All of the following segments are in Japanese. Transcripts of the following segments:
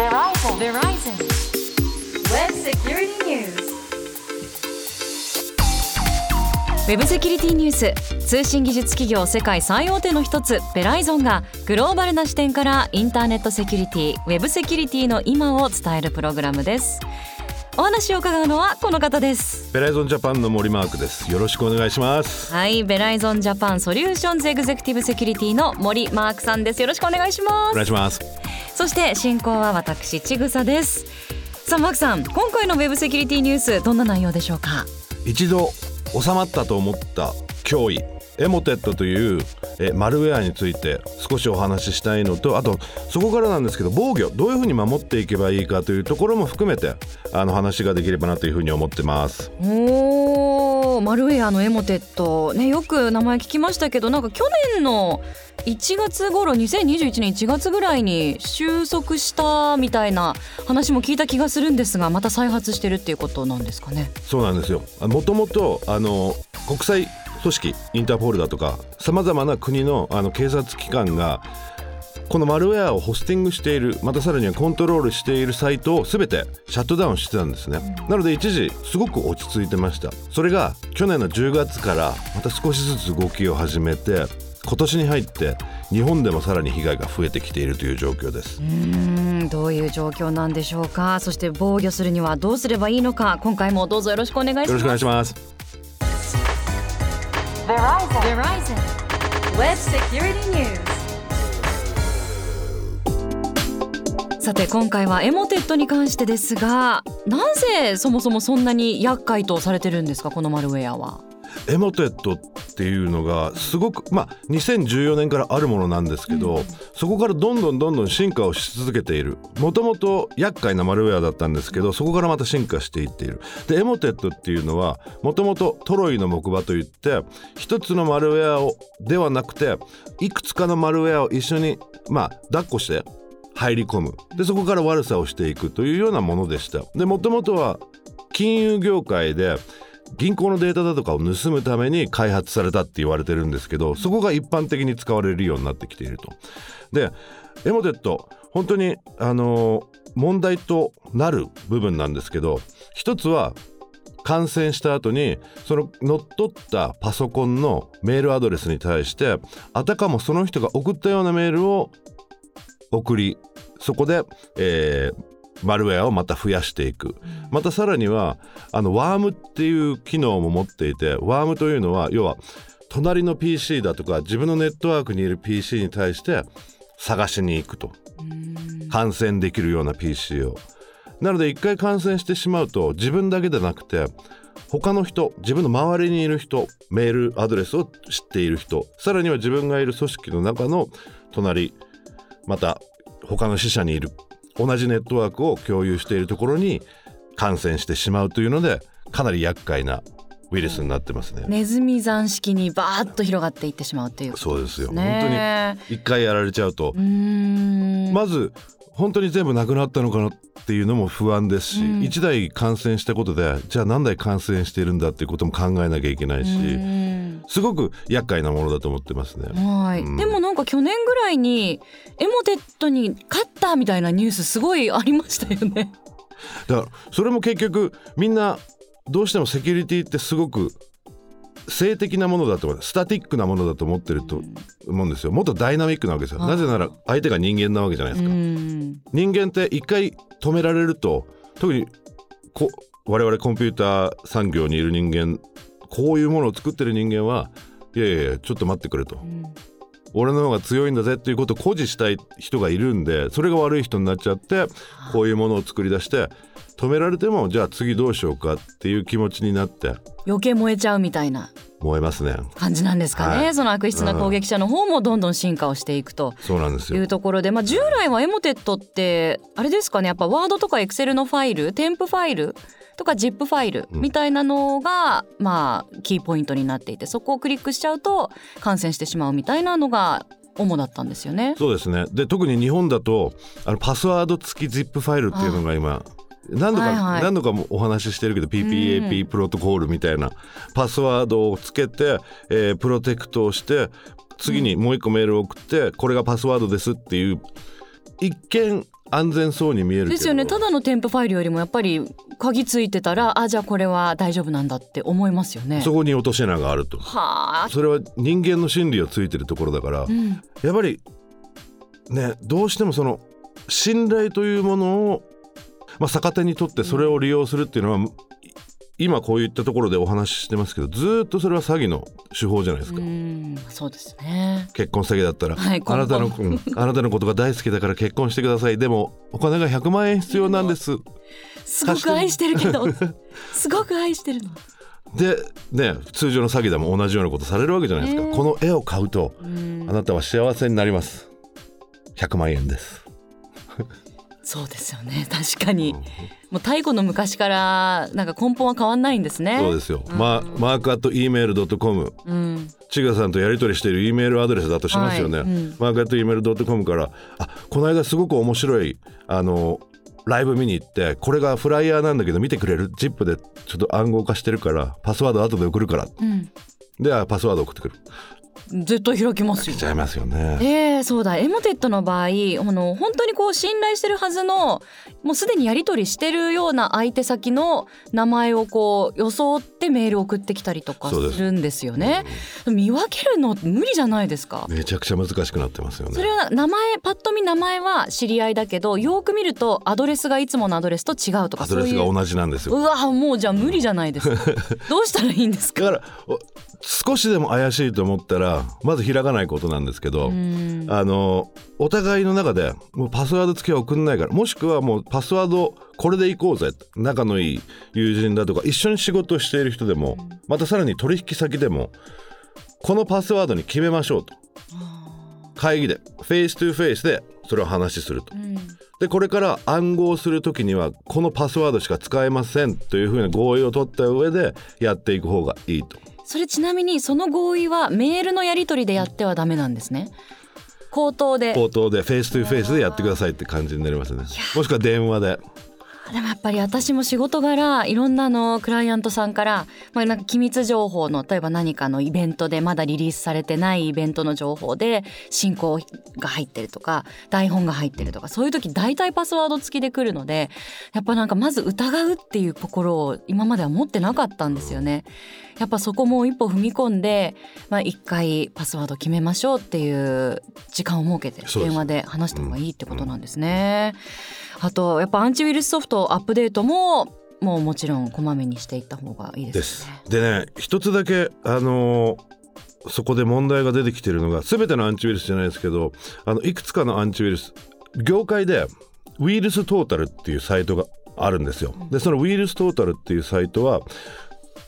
ウェブセキュリティニュース。通信技術企業世界最大手の一つベライゾンがグローバルな視点からインターネットセキュリティウェブセキュリティの今を伝えるプログラムです。お話を伺うのはこの方です。ベライゾンジャパンの森マークです。よろしくお願いします。はいベライゾンジャパンソリューションズエグゼクティブセキュリティの森マークさんです。よろしくお願いします。お願いしますそして進行は私ちぐさです。さあマークさん今回のウェブセキュリティニュースどんな内容でしょうか？一度収まったと思った脅威。エモテットというえマルウェアについて少しお話ししたいのとあとそこからなんですけど防御どういうふうに守っていけばいいかというところも含めてあの話ができればなというふうに思ってます。おーマルウェアのエモテットねよく名前聞きましたけどなんか去年の1月頃2021年1月ぐらいに収束したみたいな話も聞いた気がするんですがまた再発してるっていうことなんですかね。そうなんですよ。もともとあの国際組織インターポールだとかさまざまな国のあの警察機関がこのマルウェアをホスティングしているまたさらにはコントロールしているサイトを全てシャットダウンしてたんですね。なので一時すごく落ち着いてました。それが去年の10月からまた少しずつ動きを始めて今年に入って日本でもさらに被害が増えてきているという状況です。うーんどういう状況なんでしょうか。そして防御するにはどうすればいいのか。今回もどうぞよろしくお願いします。よろしくお願いします Verizon. Verizon. Web Security News. さて今回はエモテットに関してですがなぜそもそもそんなに厄介とされてるんですかこのマルウェアは？エモテットっていうのがすごくまあ2014年からあるものなんですけど、そこからどんどんどんどん進化をし続けている。もともと厄介なマルウェアだったんですけどそこからまた進化していっている。でエモテットっていうのはもともとトロイの木馬といって一つのマルウェアをではなくていくつかのマルウェアを一緒にまあ抱っこして入り込む。でそこから悪さをしていくというようなものでした。でもともとは金融業界で銀行のデータだとかを盗むために開発されたって言われてるんですけどそこが一般的に使われるようになってきていると。でエモテット本当にあの問題となる部分なんですけど一つは感染した後にその乗っ取ったパソコンのメールアドレスに対してあたかもその人が送ったようなメールを送りそこで、えーマルウェアをまた増やしていく。またさらにはあのワームっていう機能も持っていてワームというのは要は隣の PC だとか自分のネットワークにいる PC に対して探しに行くと。感染できるような PC を。なので一回感染してしまうと自分だけでなくて他の人自分の周りにいる人メールアドレスを知っている人さらには自分がいる組織の中の隣また他の支社にいる同じネットワークを共有しているところに感染してしまうというのでかなり厄介なウイルスになってますね。ネズミ山式にバーッと広がっていってしまうっていうことそうですよ、ね本当に一回やられちゃうとまず本当に全部なくなったのかなっていうのも不安ですし、うん1台感染したことでじゃあ何台感染しているんだっていうことも考えなきゃいけないし、うんすごく厄介なものだと思ってますね。はい、うんでもなんか去年ぐらいにエモテットに勝ったみたいなニュースすごいありましたよね。だからそれも結局みんなどうしてもセキュリティってすごく性的なものだと思う。スタティックなものだと思ってると思うんですよ。もっとダイナミックなわけですよ。なぜなら相手が人間なわけじゃないですうか、ん。人間って一回止められると特にこ我々コンピューター産業にいる人間こういうものを作ってる人間はいやいやいやちょっと待ってくれと俺の方が強いんだぜっていうことを誇示したい人がいるんでそれが悪い人になっちゃってこういうものを作り出して止められてもじゃあ次どうしようかっていう気持ちになって余計燃えちゃうみたいな。燃えますね。感じなんですかね、はい。その悪質な攻撃者の方もどんどん進化をしていくと。そうなんですよ。いうところで、まあ、従来はエモテットってあれですかね。やっぱワードとかエクセルのファイル添付ファイルとか ZIP ファイルうん。みたいなのが、まあキーポイントになっていてそこをクリックしちゃうと感染してしまうみたいなのが主だったんですよね。そうですね。で特に日本だとあのパスワード付き ZIP ファイルっていうのが今何度か、はいはい。何度かもお話ししてるけど PPAP プロトコールみたいなパスワードをつけて、えープロテクトをして次にもう一個メールを送って、これがパスワードですっていう一見安全そうに見えるですよね。ただの添付ファイルよりもやっぱり鍵ついてたらあじゃあこれは大丈夫なんだって思いますよね。そこに落とし穴があると。はあ。それは人間の心理をついてるところだから、うん。やっぱりねどうしてもその信頼というものを、まあ、逆手にとってそれを利用するっていうのは、い今こういったところでお話ししてますけどずーっとそれは詐欺の手法じゃないですか。うんそうですね。結婚詐欺だったら、はいあなたの、根うんあなたのことが大好きだから結婚してください。でもお金が100万円必要なんです。すごく愛してるけど。すごく愛してるの。でね通常の詐欺でも同じようなことされるわけじゃないですか、ねこの絵を買うとうん。あなたは幸せになります。100万円ですそうですよね。確かに。もう太古の昔からなんか根本は変わんないんですね。そうですよ、まマークアット E メール .com うん。ちがさんとやり取りしている E メールアドレスだとしますよね、はい。うん。マークアット E メール .com からあこの間すごく面白いあのライブ見に行ってこれがフライヤーなんだけど見てくれる？ZIP でちょっと暗号化してるからパスワード後で送るから。うん。であパスワード送ってくる。絶対開きますよ来ちゃいますよね。えー、そうだ。エモテットの場合あの本当にこう信頼してるはずのもうすでにやり取りしてるような相手先の名前をこう装ってメール送ってきたりとかす。るんですよね。見分けるの無理じゃないですか。めちゃくちゃ難しくなってますよね。それは名前パッと見名前は知り合いだけどよく見るとアドレスがいつものアドレスと違うとかアドレスが同じなんですよ。うわもうじゃあ無理じゃないですか。どうしたらいいんですか？だからお少しでも怪しいと思ったらまず開かないことなんですけど、うんあのお互いの中でもうパスワード付きは送んないからもしくはもうパスワードこれでいこうぜ。仲のいい友人だとか一緒に仕事をしている人でもまたさらに取引先でもこのパスワードに決めましょうと。会議で face to face でそれを話しすると。うん。でこれから暗号する時にはこのパスワードしか使えませんというふうな合意を取った上でやっていく方がいいと。それちなみにその合意はメールのやり取りでやってはダメなんですね口頭で。口頭で face to face でやってくださいって感じになりますね。もしくは電話ででもやっぱり私も仕事柄いろんなあのクライアントさんから、まあ、なんか機密情報の例えば何かのイベントでまだリリースされてないイベントの情報で進行が入ってるとか台本が入ってるとかそういう時大体パスワード付きで来るのでやっぱなんかまず疑うっていう心を今までは持ってなかったんですよね。やっぱそこも一歩踏み込んで、まあ、一回パスワード決めましょうっていう時間を設けて電話で話した方がいいってことなんですね。あとやっぱアンチウイルスソフトアップデートももうもちろんこまめにしていった方がいいですね。でね一つだけあのーそこで問題が出てきてるのが全てのアンチウイルスじゃないですけどあのいくつかのアンチウイルス業界でウイルストータルっていうサイトがあるんですよ。でそのウイルストータルっていうサイトは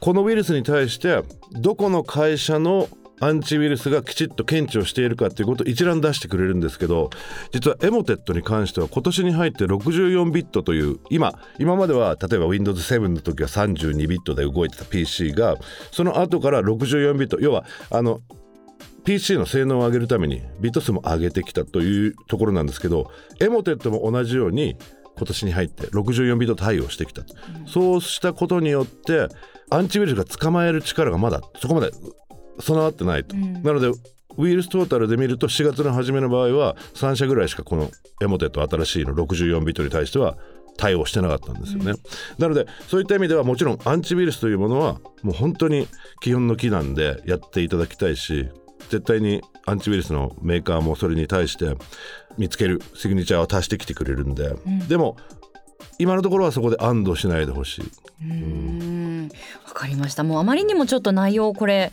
このウイルスに対してどこの会社のアンチウイルスがきちっと検知をしているかっていうことを一覧出してくれるんですけど実はエモテットに関しては今年に入って64ビットという今今までは例えば Windows7 の時は32ビットで動いてた PC がその後から64ビット要はあの PC の性能を上げるためにビット数も上げてきたというところなんですけどエモテットも同じように今年に入って64ビット対応してきたと、そうしたことによってアンチウイルスが捕まえる力がまだそこまで備わってないと、うん。なのでウイルストータルで見ると4月の初めの場合は3社ぐらいしかこのエモテット新しいの64ビットに対しては対応してなかったんですよね、なのでそういった意味ではもちろんアンチウイルスというものはもう本当に基本の木なんでやっていただきたいし絶対にアンチウイルスのメーカーもそれに対して見つけるシグニチャーを足してきてくれるんで、でも今のところはそこで安堵しないでほしい。ん。わかりました。もうあまりにもちょっと内容これ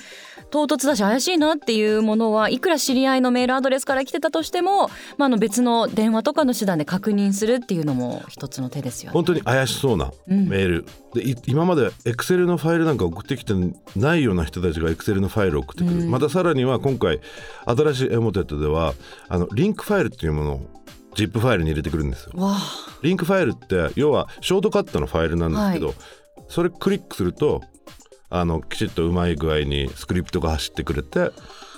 唐突だし怪しいなっていうものはいくら知り合いのメールアドレスから来てたとしても、まあ、あの別の電話とかの手段で確認するっていうのも一つの手ですよ。ね。本当に怪しそうなうん。メール、でい今までエクセルのファイルなんか送ってきてないような人たちがエクセルのファイルを送ってくる、うん。またさらには今回新しいエモテットではあのリンクファイルっていうものを ZIP ファイルに入れてくるんですよ。リンクファイルって要はショートカットのファイルなんですけど、はそれクリックするとあのきちっとうまい具合にスクリプトが走ってくれて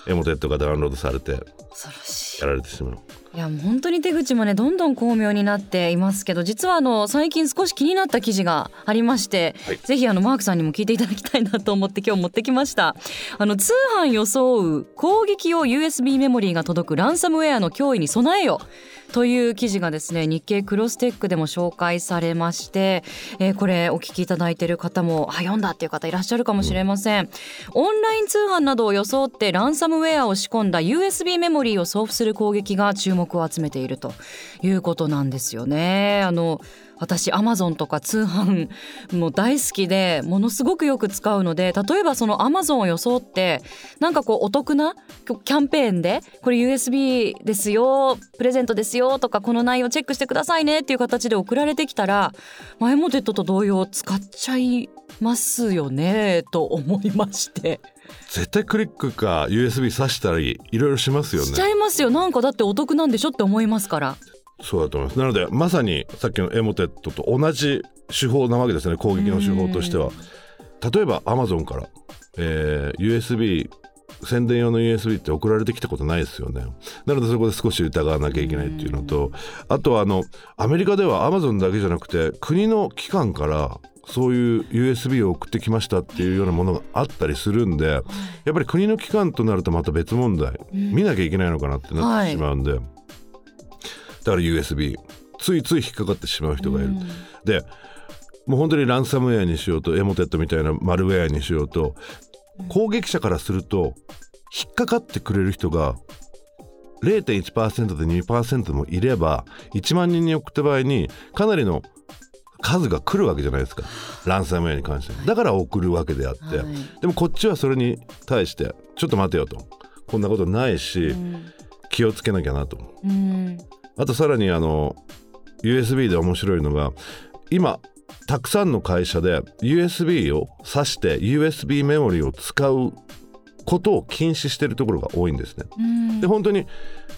エモテットがダウンロードされてやられてしまういやもう本当に手口もねどんどん巧妙になっていますけど実はあの最近少し気になった記事がありまして、はい。ぜひあのマークさんにも聞いていただきたいなと思って今日持ってきました。あの通販装う攻撃用 USB メモリーが届くランサムウェアの脅威に備えよという記事がですね日経クロステックでも紹介されまして、えーこれお聞きいただいている方もあ読んだっていう方いらっしゃるかもしれません、オンライン通販などを装ってランサムウェアを仕込んだ USB メモリーを送付する攻撃が注目を集めているということなんですよね。あの私アマゾンとか通販も大好きでものすごくよく使うので例えばそのアマゾンを装ってなんかこうお得なキャンペーンでこれ USB ですよプレゼントですよとかこの内容チェックしてくださいねっていう形で送られてきたらマエモテットと同様使っちゃいますよねと思いまして。絶対クリックか USB 挿したりいろいろしますよね。しちゃいますよ。なんかだってお得なんでしょって思いますから。そうだと思います。なのでまさにさっきのエモテットと同じ手法なわけですね。攻撃の手法としては。例えば Amazon から、えー USB 宣伝用の USB って送られてきたことないですよね。なのでそこで少し疑わなきゃいけないっていうのとあとはあのアメリカでは Amazon だけじゃなくて国の機関からそういう USB を送ってきましたっていうようなものがあったりするんでやっぱり国の機関となるとまた別問題見なきゃいけないのかなってなってしまうんで、だから USB ついつい引っかかってしまう人がいる、でもう本当にランサムウェアにしようとエモテットみたいなマルウェアにしようと攻撃者からすると引っかかってくれる人が0.1%で2%もいれば1万人に送った場合にかなりの数が来るわけじゃないですか。ランサムウェアに関して。だから送るわけであって、はい。でもこっちはそれに対してちょっと待てよと。こんなことないし、気をつけなきゃなと。うん。あとさらにあの USB で面白いのが今たくさんの会社で USB を挿して USB メモリを使うことを禁止しているところが多いんですね。うん。で本当に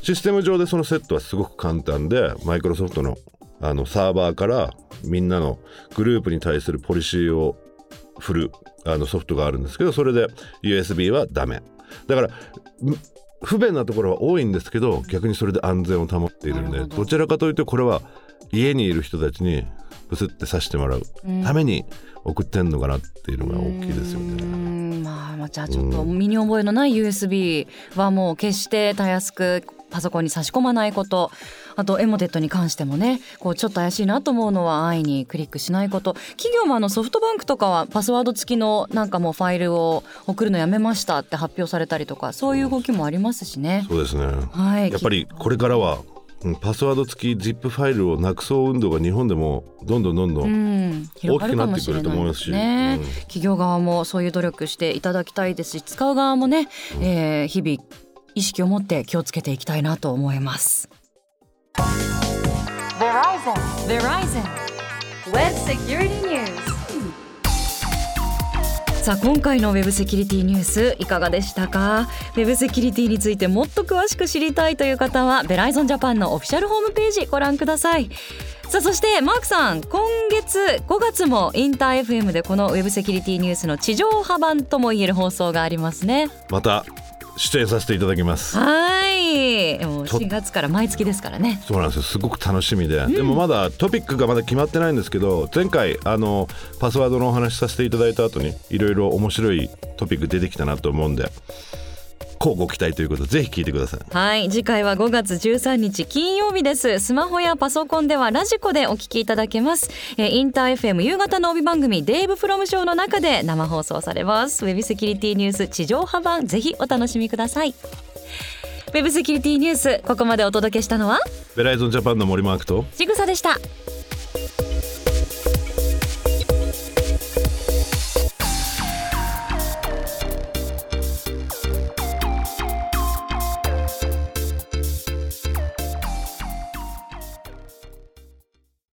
システム上でそのセットはすごく簡単でマイクロソフトのあのサーバーからみんなのグループに対するポリシーを振るあのソフトがあるんですけどそれで USB はダメ。だからむ不便なところは多いんですけど逆にそれで安全を保っているんでどちらかというとこれは家にいる人たちにブスって刺してもらう。ために送ってんのかなっていうのが大きいですようね。ん。まあまあじゃあちょっと身に覚えのない USB はもう決してたやすくパソコンに差し込まないこと。あとエモテットに関してもねこうちょっと怪しいなと思うのは安易にクリックしないこと。企業もあのソフトバンクとかはパスワード付きのなんかもうファイルを送るのやめましたって発表されたりとかそういう動きもありますしね。そうですね。はい、やっぱりこれからはうんパスワード付き ZIP ファイルをなくそう運動が日本でもどんどんどんどうん大きくなってくると思いますしね、うん企業側もそういう努力していただきたいですし使う側もね、えー日々意識を持って気をつけていきたいなと思います。Verizon. Verizon. Web Security News. さあ今回のウェブセキュリティニュースいかがでしたか？ウェブセキュリティについてもっと詳しく知りたいという方はベライゾンジャパンのオフィシャルホームページご覧ください。さあそしてマークさん今月5月もインター FM でこのウェブセキュリティニュースの地上波版ともいえる放送がありますね。また出演させていただきます。はいもうちょ4月から毎月ですからね。そうなんですよ。すごく楽しみで、でもまだトピックがまだ決まってないんですけど前回あのパスワードのお話しさせていただいた後にいろいろ面白いトピック出てきたなと思うんでこうご期待ということでぜひ聞いてください。はい。次回は5月13日金曜日です。スマホやパソコンではラジコでお聞きいただけます。えーインター FM 夕方の帯番組デイブフロムショーの中で生放送されます。ウェブセキュリティニュース地上波版ぜひお楽しみくださいウェブセキュリティニュースここまでお届けしたのは？ベライゾンジャパンの森マークと。ちぐさでした